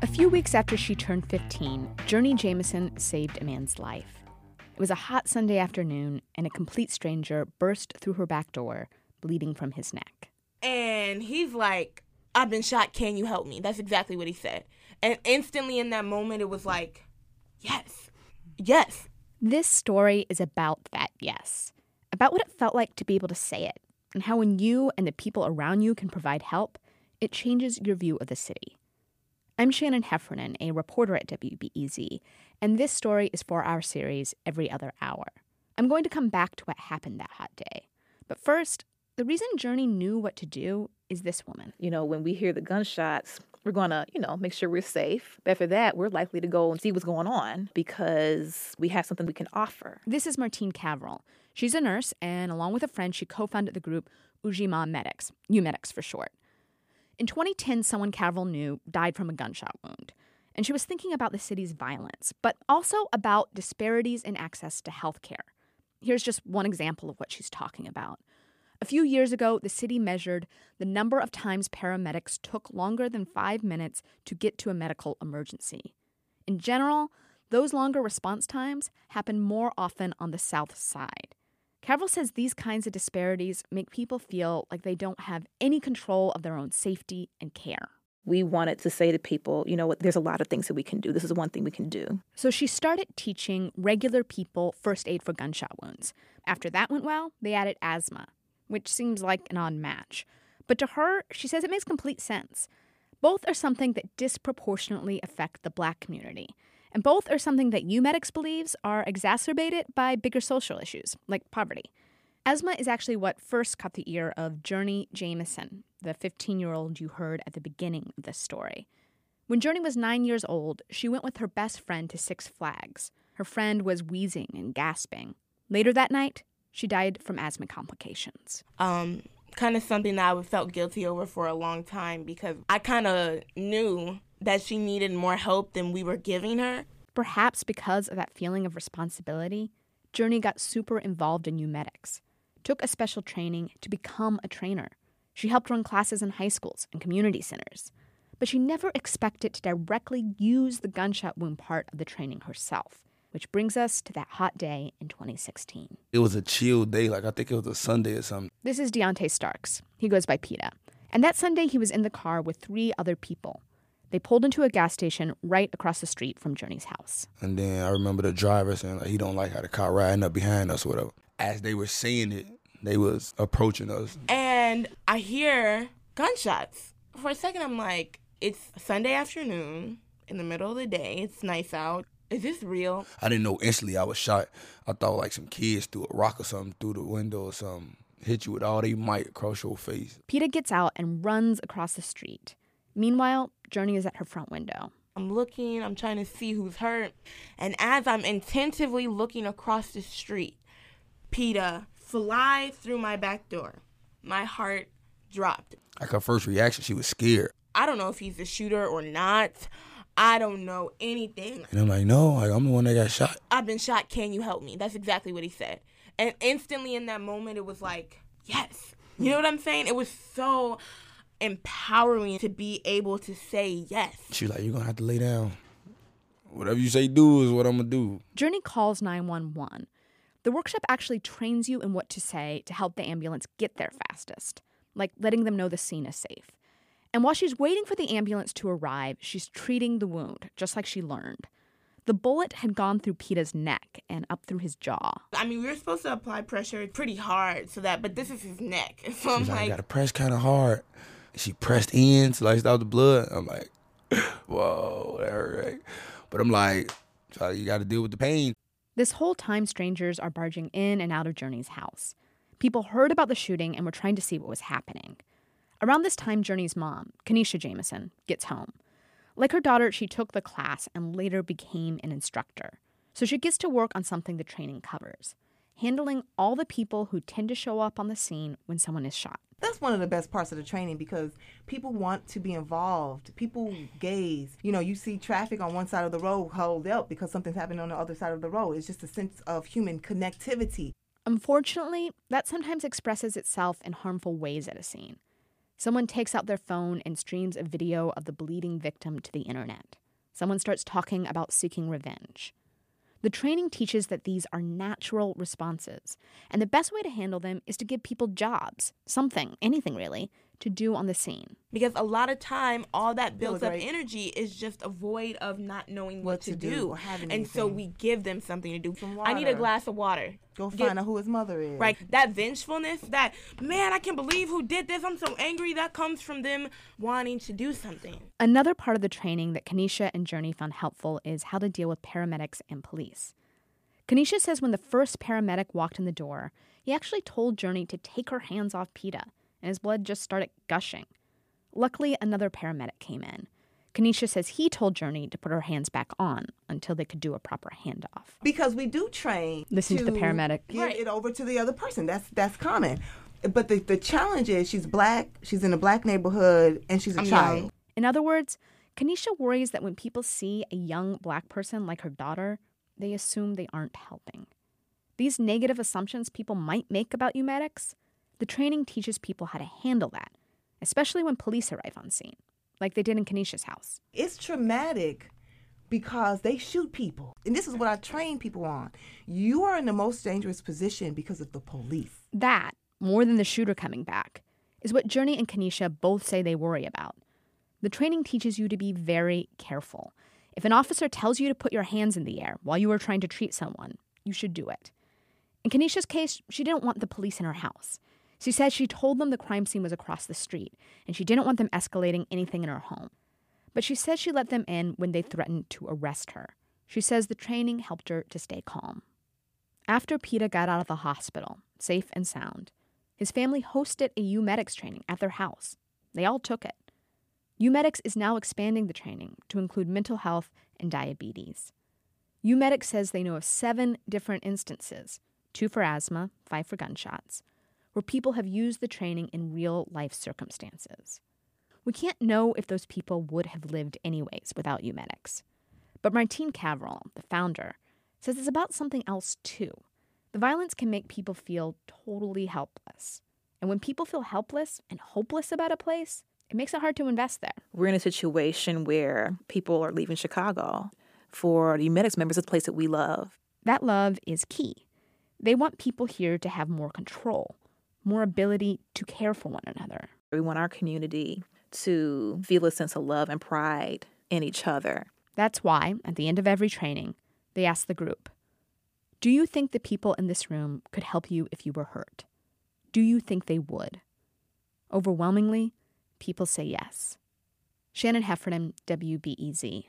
A few weeks after she turned 15, Journey Jameson saved a man's life. It was a hot Sunday afternoon, and a complete stranger burst through her back door, bleeding from his neck. And he's like, I've been shot. Can you help me? That's exactly what he said. And instantly in that moment, it was like, yes, yes. This story is about that yes, about what it felt like to be able to say it, and how when you and the people around you can provide help, it changes your view of the city. I'm Shannon Heffernan, a reporter at WBEZ, and this story is for our series Every Other Hour. I'm going to come back to what happened that hot day. But first, the reason Journey knew what to do is this woman. You know, when we hear the gunshots, we're going to, you know, make sure we're safe. But after that, we're likely to go and see what's going on because we have something we can offer. This is Martine Caverl. She's a nurse, and along with a friend, she co founded the group Ujimaa Medics, UMedics for short. In 2010, someone Caverl knew died from a gunshot wound. And she was thinking about the city's violence, but also about disparities in access to health care. Here's just one example of what she's talking about. A few years ago, the city measured the number of times paramedics took longer than five minutes to get to a medical emergency. In general, those longer response times happen more often on the south side. Caverl says these kinds of disparities make people feel like they don't have any control of their own safety and care. We wanted to say to people, you know what, there's a lot of things that we can do. This is one thing we can do. So she started teaching regular people first aid for gunshot wounds. After that went well, they added asthma which seems like an odd match. But to her, she says it makes complete sense. Both are something that disproportionately affect the black community. And both are something that UMedics believes are exacerbated by bigger social issues, like poverty. Asthma is actually what first caught the ear of Journey Jameson, the 15 year old you heard at the beginning of this story. When Journey was nine years old, she went with her best friend to Six Flags. Her friend was wheezing and gasping. Later that night, she died from asthma complications. Um, kind of something that I felt guilty over for a long time because I kind of knew that she needed more help than we were giving her. Perhaps because of that feeling of responsibility, Journey got super involved in UMedics, took a special training to become a trainer. She helped run classes in high schools and community centers, but she never expected to directly use the gunshot wound part of the training herself. Which brings us to that hot day in 2016. It was a chill day, like I think it was a Sunday or something. This is Deontay Starks. He goes by PETA. And that Sunday, he was in the car with three other people. They pulled into a gas station right across the street from Journey's house. And then I remember the driver saying like, he don't like how the car riding up behind us or whatever. As they were saying it, they was approaching us. And I hear gunshots. For a second, I'm like, it's Sunday afternoon in the middle of the day. It's nice out. Is this real? I didn't know instantly I was shot. I thought like some kids threw a rock or something through the window or something. Hit you with all they might across your face. Peter gets out and runs across the street. Meanwhile, Journey is at her front window. I'm looking, I'm trying to see who's hurt. And as I'm intensively looking across the street, PETA flies through my back door. My heart dropped. Like her first reaction, she was scared. I don't know if he's a shooter or not. I don't know anything. And I'm like, no, like, I'm the one that got shot. I've been shot. Can you help me? That's exactly what he said. And instantly in that moment, it was like, yes. You know what I'm saying? It was so empowering to be able to say yes. She's like, you're going to have to lay down. Whatever you say do is what I'm going to do. Journey calls 911. The workshop actually trains you in what to say to help the ambulance get there fastest, like letting them know the scene is safe. And while she's waiting for the ambulance to arrive, she's treating the wound, just like she learned. The bullet had gone through PETA's neck and up through his jaw. I mean, we were supposed to apply pressure pretty hard so that, but this is his neck. So I'm like, like, I gotta press kind of hard. She pressed in, sliced out the blood. I'm like, whoa, that hurt, right? But I'm like, you gotta deal with the pain. This whole time, strangers are barging in and out of Journey's house. People heard about the shooting and were trying to see what was happening. Around this time, Journey's mom, Kanisha Jameson, gets home. Like her daughter, she took the class and later became an instructor. So she gets to work on something the training covers handling all the people who tend to show up on the scene when someone is shot. That's one of the best parts of the training because people want to be involved. People gaze. You know, you see traffic on one side of the road hold up because something's happening on the other side of the road. It's just a sense of human connectivity. Unfortunately, that sometimes expresses itself in harmful ways at a scene. Someone takes out their phone and streams a video of the bleeding victim to the internet. Someone starts talking about seeking revenge. The training teaches that these are natural responses, and the best way to handle them is to give people jobs, something, anything really, to do on the scene. Because a lot of time, all that builds up right. energy is just a void of not knowing what, What to, to do do. or having and so we give them something to do. Some I need a glass of water. Go Get- find out who his mother is. Right, that vengefulness, that man, I can't believe who did this. I'm so angry. That comes from them wanting to do something. Another part of the training that Kanisha and Journey found helpful is how to deal with paramedics and police. Kanisha says when the first paramedic walked in the door, he actually told Journey to take her hands off PETA, and his blood just started gushing. Luckily, another paramedic came in. Kanisha says he told Journey to put her hands back on until they could do a proper handoff. because we do train. Listen to the paramedic. Give Right. it over to the other person. That's that's common. But the the challenge is she's black. She's in a black neighborhood, and she's a I'm child. young. In other words, Kanisha worries that when people see a young black person like her daughter, they assume they aren't helping. These negative assumptions people might make about you medics, the training teaches people how to handle that, especially when police arrive on scene, like they did in Kanisha's house. It's traumatic because they shoot people, and this is what I train people on. You are in the most dangerous position because of the police. That, more than the shooter coming back, is what Journey and Kanisha both say they worry about. The training teaches you to be very careful. If an officer tells you to put your hands in the air while you are trying to treat someone, you should do it. In Kanisha's case, she didn't want the police in her house. She said she told them the crime scene was across the street, and she didn't want them escalating anything in her home. But she said she let them in when they threatened to arrest her. She says the training helped her to stay calm. After PETA got out of the hospital, safe and sound, his family hosted a UMedics training at their house. They all took it. UMedics is now expanding the training to include mental health and diabetes. UMedics says they know of seven different instances two for asthma, five for gunshots where people have used the training in real life circumstances. We can't know if those people would have lived anyways without UMedics. But Martine Caverl, the founder, says it's about something else too. The violence can make people feel totally helpless. And when people feel helpless and hopeless about a place, it makes it hard to invest there. We're in a situation where people are leaving Chicago. For the members, it's a place that we love. That love is key. They want people here to have more control, more ability to care for one another. We want our community to feel a sense of love and pride in each other. That's why, at the end of every training, they ask the group Do you think the people in this room could help you if you were hurt? Do you think they would? Overwhelmingly, people say yes. Shannon Heffernan, WBEZ.